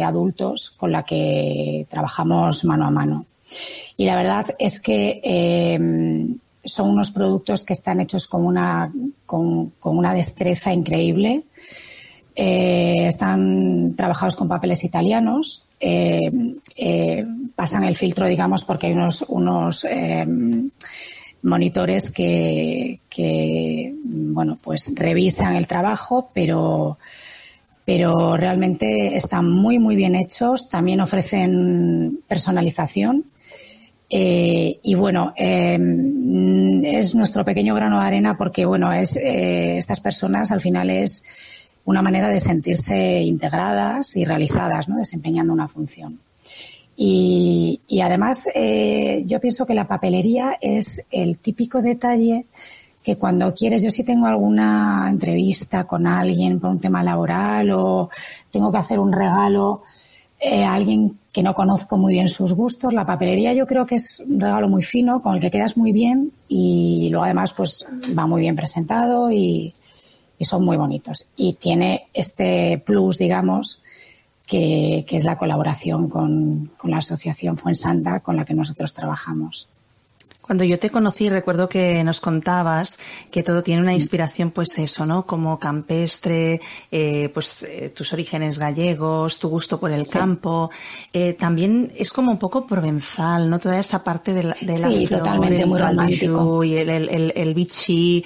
Speaker 5: adultos con la que trabajamos mano a mano. Y la verdad es que eh, son unos productos que están hechos con una, con, una destreza increíble. Eh, están trabajados con papeles italianos. Eh, pasan el filtro, digamos, porque hay unos, unos monitores que, bueno, pues revisan el trabajo, pero, pero realmente están muy, muy bien hechos. También ofrecen personalización eh, y bueno, em, es nuestro pequeño grano de arena porque bueno, es eh, estas personas al final es una manera de sentirse integradas y realizadas, ¿no? desempeñando una función. Y, y además, eh, yo pienso que la papelería es el típico detalle que cuando quieres, yo si tengo alguna entrevista con alguien por un tema laboral o tengo que hacer un regalo a alguien que no conozco muy bien sus gustos. La papelería yo creo que es un regalo muy fino, con el que quedas muy bien y luego además pues va muy bien presentado y, son muy bonitos. Y tiene este plus, digamos, que, que es la colaboración con, con la Asociación Fuensanta con la que nosotros trabajamos.
Speaker 3: Cuando yo te conocí, recuerdo que nos contabas que todo tiene una inspiración, pues eso, ¿no? Como campestre, eh, pues eh, tus orígenes gallegos, tu gusto por el campo. Eh, también es como un poco provenzal, ¿no? Toda esa parte de la, de
Speaker 5: sí, totalmente, muy romántico.
Speaker 3: Y el, el, el, bichi.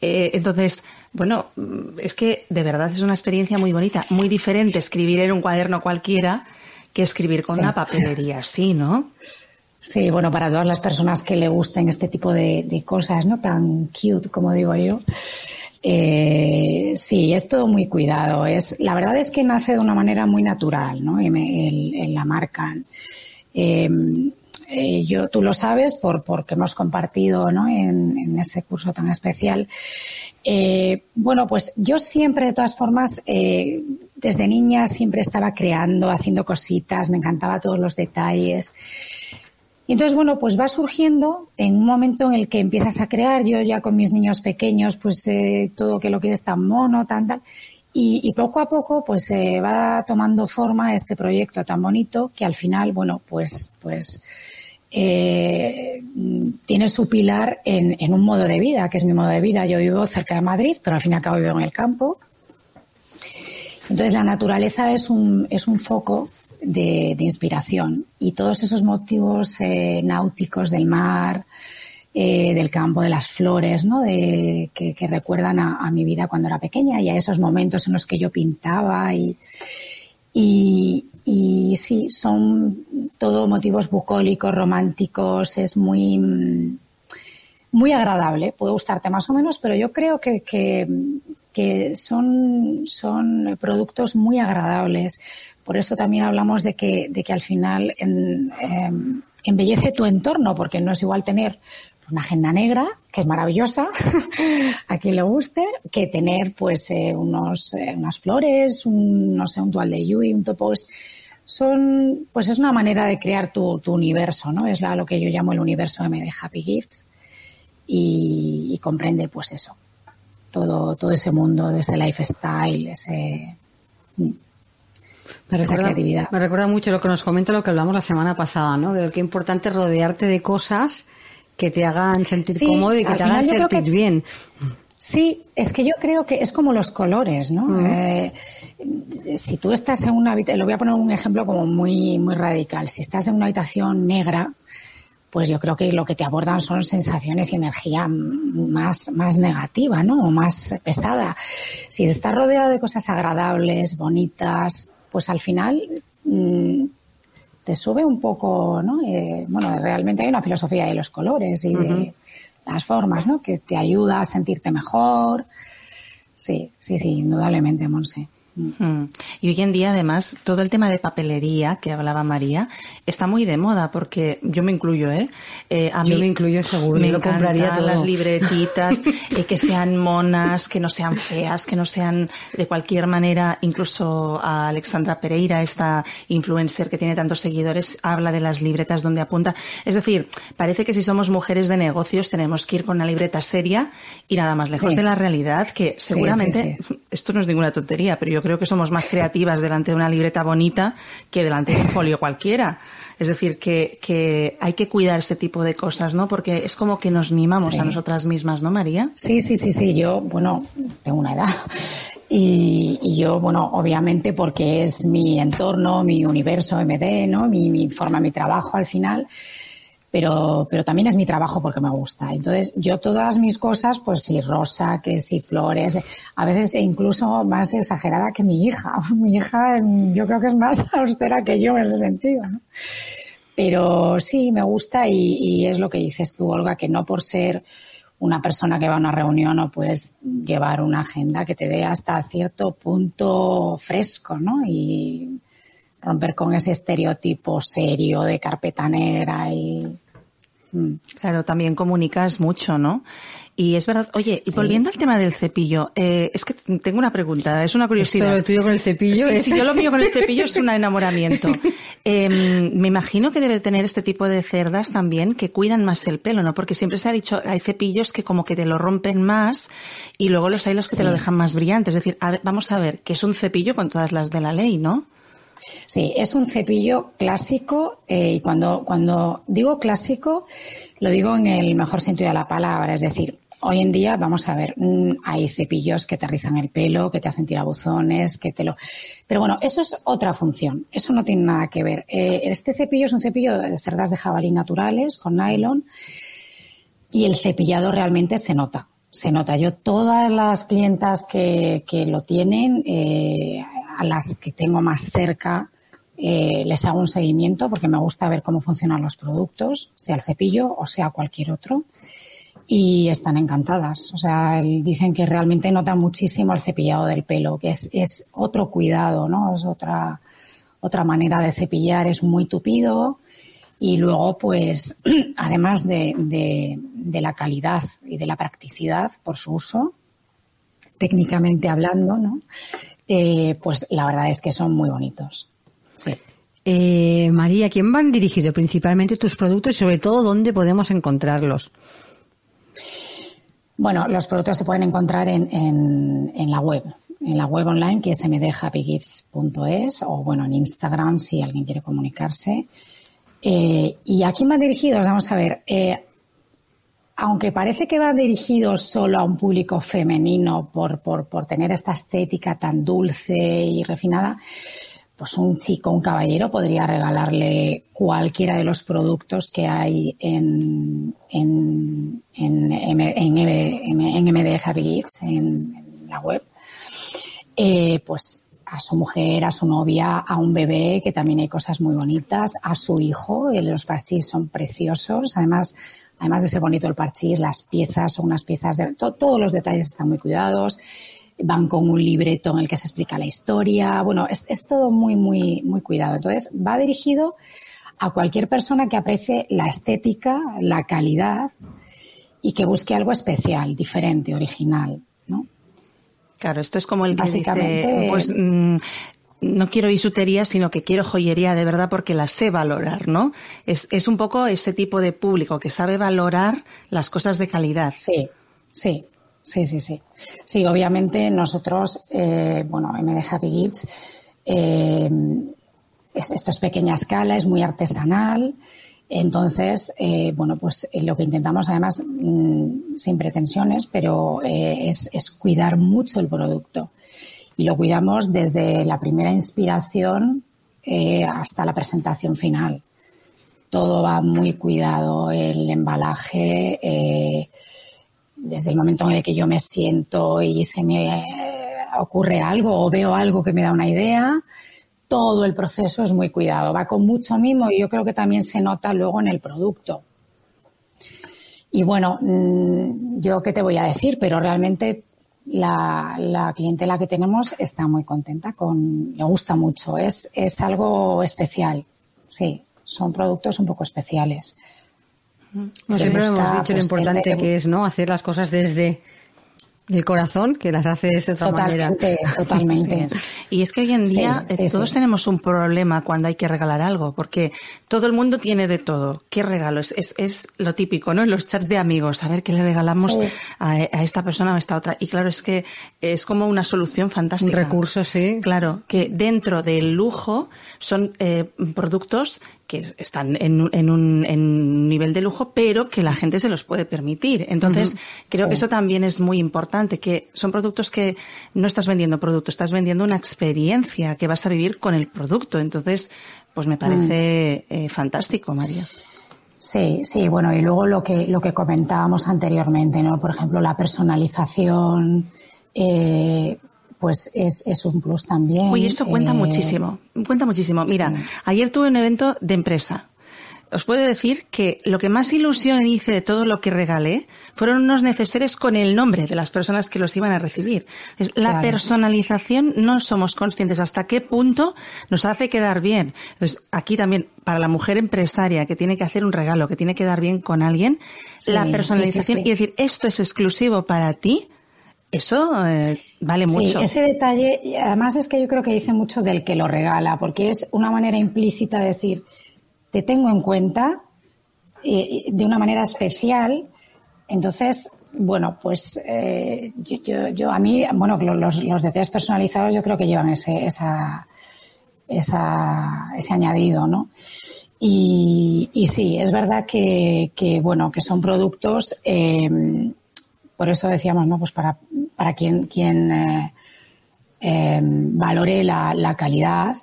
Speaker 3: entonces, bueno, es que de verdad es una experiencia muy bonita, muy diferente escribir en un cuaderno cualquiera que escribir con una papelería así, ¿no?
Speaker 5: Sí, bueno, para todas las personas que le gusten este tipo de, cosas, ¿no? Tan cute, como digo yo. Eh, sí, es todo muy cuidado. Es, la verdad es que nace de una manera muy natural, ¿no? En, la marca. Em, eh, yo, tú lo sabes por, porque hemos compartido, ¿no? En, ese curso tan especial. Eh, bueno, pues yo siempre, de todas formas, desde niña siempre estaba creando, haciendo cositas, me encantaba todos los detalles. Y entonces, bueno, pues va surgiendo en un momento en el que empiezas a crear, yo ya con mis niños pequeños, pues eh, todo que lo quieres tan mono, tan tal. Y, poco a poco, pues se eh, va tomando forma este proyecto tan bonito que al final, bueno, pues, pues eh, tiene su pilar en, un modo de vida, que es mi modo de vida. Yo vivo cerca de Madrid, pero al fin y al cabo vivo en el campo. Entonces la naturaleza es un, es un foco de, inspiración. Y todos esos motivos eh, náuticos del mar, eh, del campo, de las flores, ¿no? De, que, recuerdan a, mi vida cuando era pequeña y a esos momentos en los que yo pintaba y, y sí, son todo motivos bucólicos, románticos, es muy, muy agradable. Puede gustarte más o menos, pero yo creo que, que, son, son productos muy agradables por eso también hablamos de que, de que al final em, embellece tu entorno, porque no es igual tener una agenda negra, que es maravillosa, a quien le guste, que tener pues eh, unos, eh, unas flores, un, no sé, un dual de Yui, un topo. Son, pues es una manera de crear tu, tu universo, ¿no? Es lo que yo llamo el universo M de Happy Gifts y, y comprende pues eso, todo, todo ese mundo, ese lifestyle, ese,
Speaker 1: Me recuerda, me recuerda mucho lo que nos comenta lo que hablamos la semana pasada, ¿no? De lo que es importante rodearte de cosas que te hagan sentir cómodo y que te hagan sentir bien.
Speaker 5: Sí, es que yo creo que es como los colores, ¿no? Mm. Eh, si tú estás en una habitación, lo voy a poner un ejemplo como muy, muy radical. Si estás en una habitación negra, pues yo creo que lo que te abordan son sensaciones y energía más, más negativa, ¿no? O más pesada. Si estás rodeado de cosas agradables, bonitas, pues al final mm, te sube un poco, ¿no? Eh, bueno, realmente hay una filosofía de los colores y de las formas, ¿no? Que te ayuda a sentirte mejor. Sí, sí, sí, indudablemente, Monse.
Speaker 3: Mm. Y hoy en día, además, todo el tema de papelería que hablaba María está muy de moda porque yo me incluyo, ¿eh? eh a
Speaker 1: yo me incluyo seguro, me lo compraría todo.
Speaker 3: las libretitas, eh, que sean monas, que no sean feas, que no sean de cualquier manera. Incluso a Alexandra Pereira, esta influencer que tiene tantos seguidores, habla de las libretas donde apunta. Es decir, parece que si somos mujeres de negocios tenemos que ir con una libreta seria y nada más lejos de la realidad, que seguramente esto no es ninguna tontería, pero yo creo que somos más creativas delante de una libreta bonita que delante de un folio cualquiera. Es decir, que, que hay que cuidar este tipo de cosas, ¿no? Porque es como que nos mimamos a nosotras mismas, ¿no, María?
Speaker 5: Sí, sí, sí, sí. Yo, bueno, tengo una edad. Y, y, yo, bueno, obviamente porque es mi entorno, mi universo MD, ¿no? Mi, mi forma, mi trabajo al final pero, pero también es mi trabajo porque me gusta. Entonces, yo todas mis cosas, pues si rosa, que si flores, a veces incluso más exagerada que mi hija. Mi hija yo creo que es más austera que yo en ese sentido. Pero sí, me gusta y, y es lo que dices tú, Olga, que no por ser una persona que va a una reunión no puedes llevar una agenda que te dé hasta cierto punto fresco, ¿no? Y romper con ese estereotipo serio de carpeta negra y
Speaker 3: mm. Claro, también comunicas mucho, ¿no? Y es verdad, oye, y volviendo al tema del cepillo, eh, es que tengo una pregunta, es una curiosidad.
Speaker 1: ¿Esto lo tuyo con el cepillo?
Speaker 3: Sí, yo lo mío con el cepillo es un enamoramiento. Em, me imagino que debe tener este tipo de cerdas también que cuidan más el pelo, ¿no? Porque siempre se ha dicho, hay cepillos que como que te lo rompen más y luego los hay los que te lo dejan más brillante. Es decir, vamos a ver, que es un cepillo con todas las de la ley, ¿no?
Speaker 5: Sí, es un cepillo clásico eh, y cuando, cuando digo clásico lo digo en el mejor sentido de la palabra, es decir, hoy en día vamos a ver, mm, hay cepillos que te rizan el pelo, que te hacen tirabuzones, que te lo... Pero bueno, eso es otra función, eso no tiene nada que ver. Eh, este cepillo es un cepillo de cerdas de jabalí naturales con nylon y el cepillado realmente se nota se nota. Yo todas las clientas que, que lo tienen, eh, a las que tengo más cerca, eh, les hago un seguimiento porque me gusta ver cómo funcionan los productos, sea el cepillo o sea cualquier otro. Y están encantadas. O sea, dicen que realmente nota muchísimo el cepillado del pelo, que es, es otro cuidado, ¿no? Es otra, otra manera de cepillar, es muy tupido. Y luego, pues, además de, de la calidad y de la practicidad por su uso, técnicamente hablando, ¿no? Eh, pues la verdad es que son muy bonitos. Sí.
Speaker 1: Eh, María, ¿quién van dirigidos principalmente tus productos y sobre todo dónde podemos encontrarlos?
Speaker 5: Bueno, los productos se pueden encontrar en, en, la web, en la web online que es mdhappygifts.es o bueno, en Instagram si alguien quiere comunicarse. Eh, ¿Y a quién van dirigidos? Vamos a ver. Eh, aunque parece que va dirigido solo a un público femenino por, por, por tener esta estética tan dulce y refinada, pues un chico, un caballero podría regalarle cualquiera de los productos que hay en, en, en, en, MD Happy Gifts, en, la web, eh, pues a su mujer, a su novia, a un bebé, que también hay cosas muy bonitas, a su hijo, los parchís son preciosos, además además de ser bonito el parchís, las piezas son unas piezas de... todos los detalles están muy cuidados, van con un libreto en el que se explica la historia, bueno, es, todo muy, muy, muy cuidado. Entonces, va dirigido a cualquier persona que aprecie la estética, la calidad y que busque algo especial, diferente, original, ¿no?
Speaker 3: Claro, esto es como el que Básicamente, pues mm, no quiero bisutería, sino que quiero joyería de verdad porque la sé valorar, ¿no? Es, es un poco ese tipo de público que sabe valorar las cosas de calidad.
Speaker 5: Sí, sí, Sí, sí, sí. Sí, obviamente nosotros, eh, bueno, MD Happy Gifts, eh, esto es pequeña escala, es muy artesanal. Entonces, eh, bueno, pues lo que intentamos además, mm, sin pretensiones, pero es, es, cuidar mucho el producto. Y lo cuidamos desde la primera inspiración hasta la presentación final. Todo va muy cuidado, el embalaje, desde el momento en el que yo me siento y se me ocurre algo o veo algo que me da una idea, todo el proceso es muy cuidado, va con mucho mimo y yo creo que también se nota luego en el producto. Y bueno, mm, yo qué te voy a decir, pero realmente la, la, clientela que tenemos está muy contenta, con, le gusta mucho, es, es algo especial, sí, son productos un poco especiales.
Speaker 1: Siempre hemos dicho lo pues, importante que es no hacer las cosas desde el corazón que las hace de otra
Speaker 5: totalmente,
Speaker 1: manera.
Speaker 5: Totalmente.
Speaker 3: Y es que hoy en día eh, todos tenemos un problema cuando hay que regalar algo, porque todo el mundo tiene de todo. ¿Qué regalo? Es, es, es lo típico, ¿no? En los chats de amigos, a ver qué le regalamos a, a, esta persona o a esta otra. Y claro, es que es como una solución fantástica.
Speaker 1: Un recurso, sí.
Speaker 3: Claro, que dentro del lujo son eh, productos que están en, en, un, en, nivel de lujo, pero que la gente se los puede permitir. Entonces, creo que eso también es muy importante, que son productos que no estás vendiendo productos, estás vendiendo una experiencia que vas a vivir con el producto. Entonces, pues me parece mm. eh, fantástico, María.
Speaker 5: Sí, sí, bueno, y luego lo que, lo que comentábamos anteriormente, ¿no? Por ejemplo, la personalización, eh, pues es, es un plus también.
Speaker 3: Oye, eso cuenta eh, muchísimo, cuenta muchísimo. Mira, ayer tuve un evento de empresa. Os puedo decir que lo que más ilusión hice de todo lo que regalé fueron unos neceseres con el nombre de las personas que los iban a recibir. La personalización no somos conscientes hasta qué punto nos hace quedar bien. Entonces, aquí también, para la mujer empresaria que tiene que hacer un regalo, que tiene que dar bien con alguien, la personalización y decir, esto es exclusivo para ti, eso eh, vale mucho.
Speaker 5: Sí, ese detalle, además es que yo creo que dice mucho del que lo regala, porque es una manera implícita de decir, te tengo en cuenta eh, de una manera especial. Entonces, bueno, pues eh, yo, yo, a mí, bueno, los, los detalles personalizados yo creo que llevan ese, esa, esa, ese añadido, ¿no? Y, y sí, es verdad que, que, bueno, que son productos eh, por eso decíamos, ¿no? Pues para, para quien, quien eh, eh, valore la, la, calidad,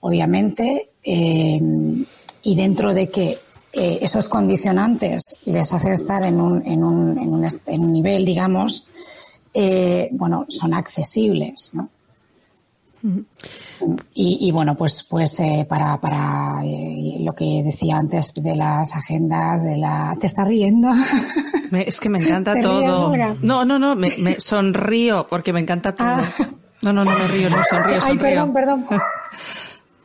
Speaker 5: obviamente, eh, y dentro de que eh, esos condicionantes les hacen estar en un, en un, en un, en un nivel, digamos, eh, bueno, son accesibles, ¿no? Y, y, bueno, pues, pues eh, para, para eh, lo que decía antes de las agendas, de la... ¿Te estás riendo?
Speaker 3: Me, es que me encanta todo. No, no, no, me, me, sonrío porque me encanta todo. Ah. No, no, no me río, no sonrío, sonrío.
Speaker 5: Ay, perdón, perdón.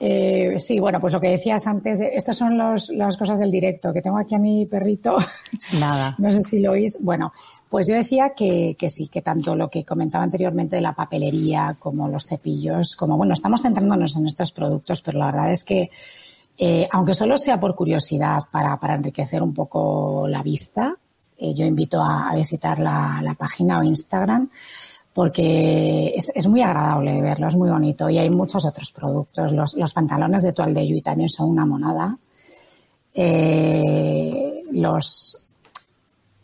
Speaker 5: Eh, sí, bueno, pues lo que decías antes, de, estas son los, las cosas del directo, que tengo aquí a mi perrito.
Speaker 3: Nada.
Speaker 5: no sé si lo oís. Bueno, pues yo decía que, que, sí, que tanto lo que comentaba anteriormente de la papelería como los cepillos, como bueno, estamos centrándonos en estos productos, pero la verdad es que eh, aunque solo sea por curiosidad para, para enriquecer un poco la vista, eh, yo invito a, visitar la, página o Instagram porque es, muy agradable verlo, es muy bonito y hay muchos otros productos. Los, pantalones de Toal de Yui también son una monada. Eh, los,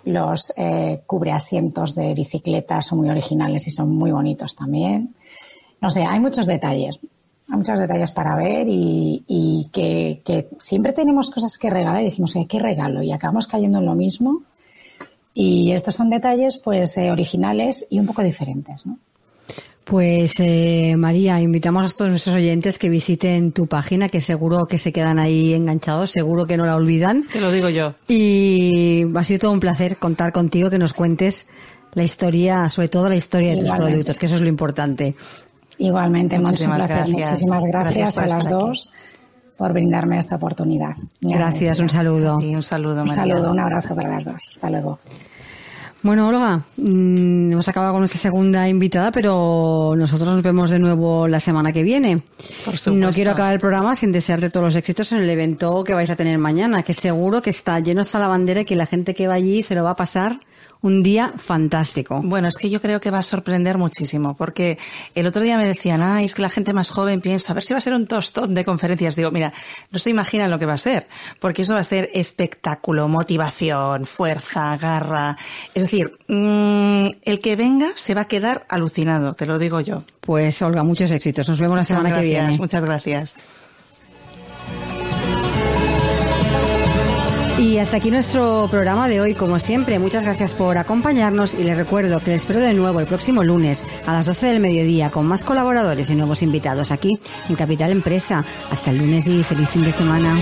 Speaker 5: los eh, cubreasientos de bicicleta son muy originales y son muy bonitos también. No sé, hay muchos detalles. Hay muchos detalles para ver y, que, siempre tenemos cosas que regalar y decimos, ¿qué regalo? Y acabamos cayendo en lo mismo. Y estos son detalles, pues, eh, originales y un poco diferentes, ¿no?
Speaker 1: Pues eh, María, invitamos a todos nuestros oyentes que visiten tu página, que seguro que se quedan ahí enganchados, seguro que no la olvidan.
Speaker 3: Te lo digo yo.
Speaker 1: Y ha sido todo un placer contar contigo, que nos cuentes la historia, sobre todo la historia de tus productos, que eso es lo importante.
Speaker 5: Igualmente, muchísimas gracias. Muchísimas gracias, gracias a las dos por brindarme esta oportunidad.
Speaker 1: Gracias, un saludo.
Speaker 3: Y un saludo, María.
Speaker 5: Un saludo, un abrazo para las dos. Hasta luego.
Speaker 1: Bueno, Olga, mmm, hemos acabado con nuestra segunda invitada, pero nosotros nos vemos de nuevo la semana que viene. No quiero acabar el programa sin desearte todos los éxitos en el evento que vais a tener mañana, que seguro que está lleno hasta la bandera y que la gente que va allí se lo va a pasar un día fantástico.
Speaker 3: Bueno, es que yo creo que va a sorprender muchísimo, porque el otro día me decían, ah, es que la gente más joven piensa, a ver si va a ser un tostón de conferencias. Digo, mira, no se imaginan lo que va a ser, porque eso va a ser espectáculo, motivación, fuerza, garra. Es decir, mmm, el que venga se va a quedar alucinado, te lo digo yo.
Speaker 1: Pues Olga, muchos éxitos. Nos vemos la semana
Speaker 3: gracias,
Speaker 1: que viene.
Speaker 3: Muchas gracias.
Speaker 1: Y hasta aquí nuestro programa de hoy, como siempre. Muchas gracias por acompañarnos y les recuerdo que les espero de nuevo el próximo lunes a las 12 del mediodía con más colaboradores y nuevos invitados aquí en Capital Empresa. Hasta el lunes y feliz fin de semana.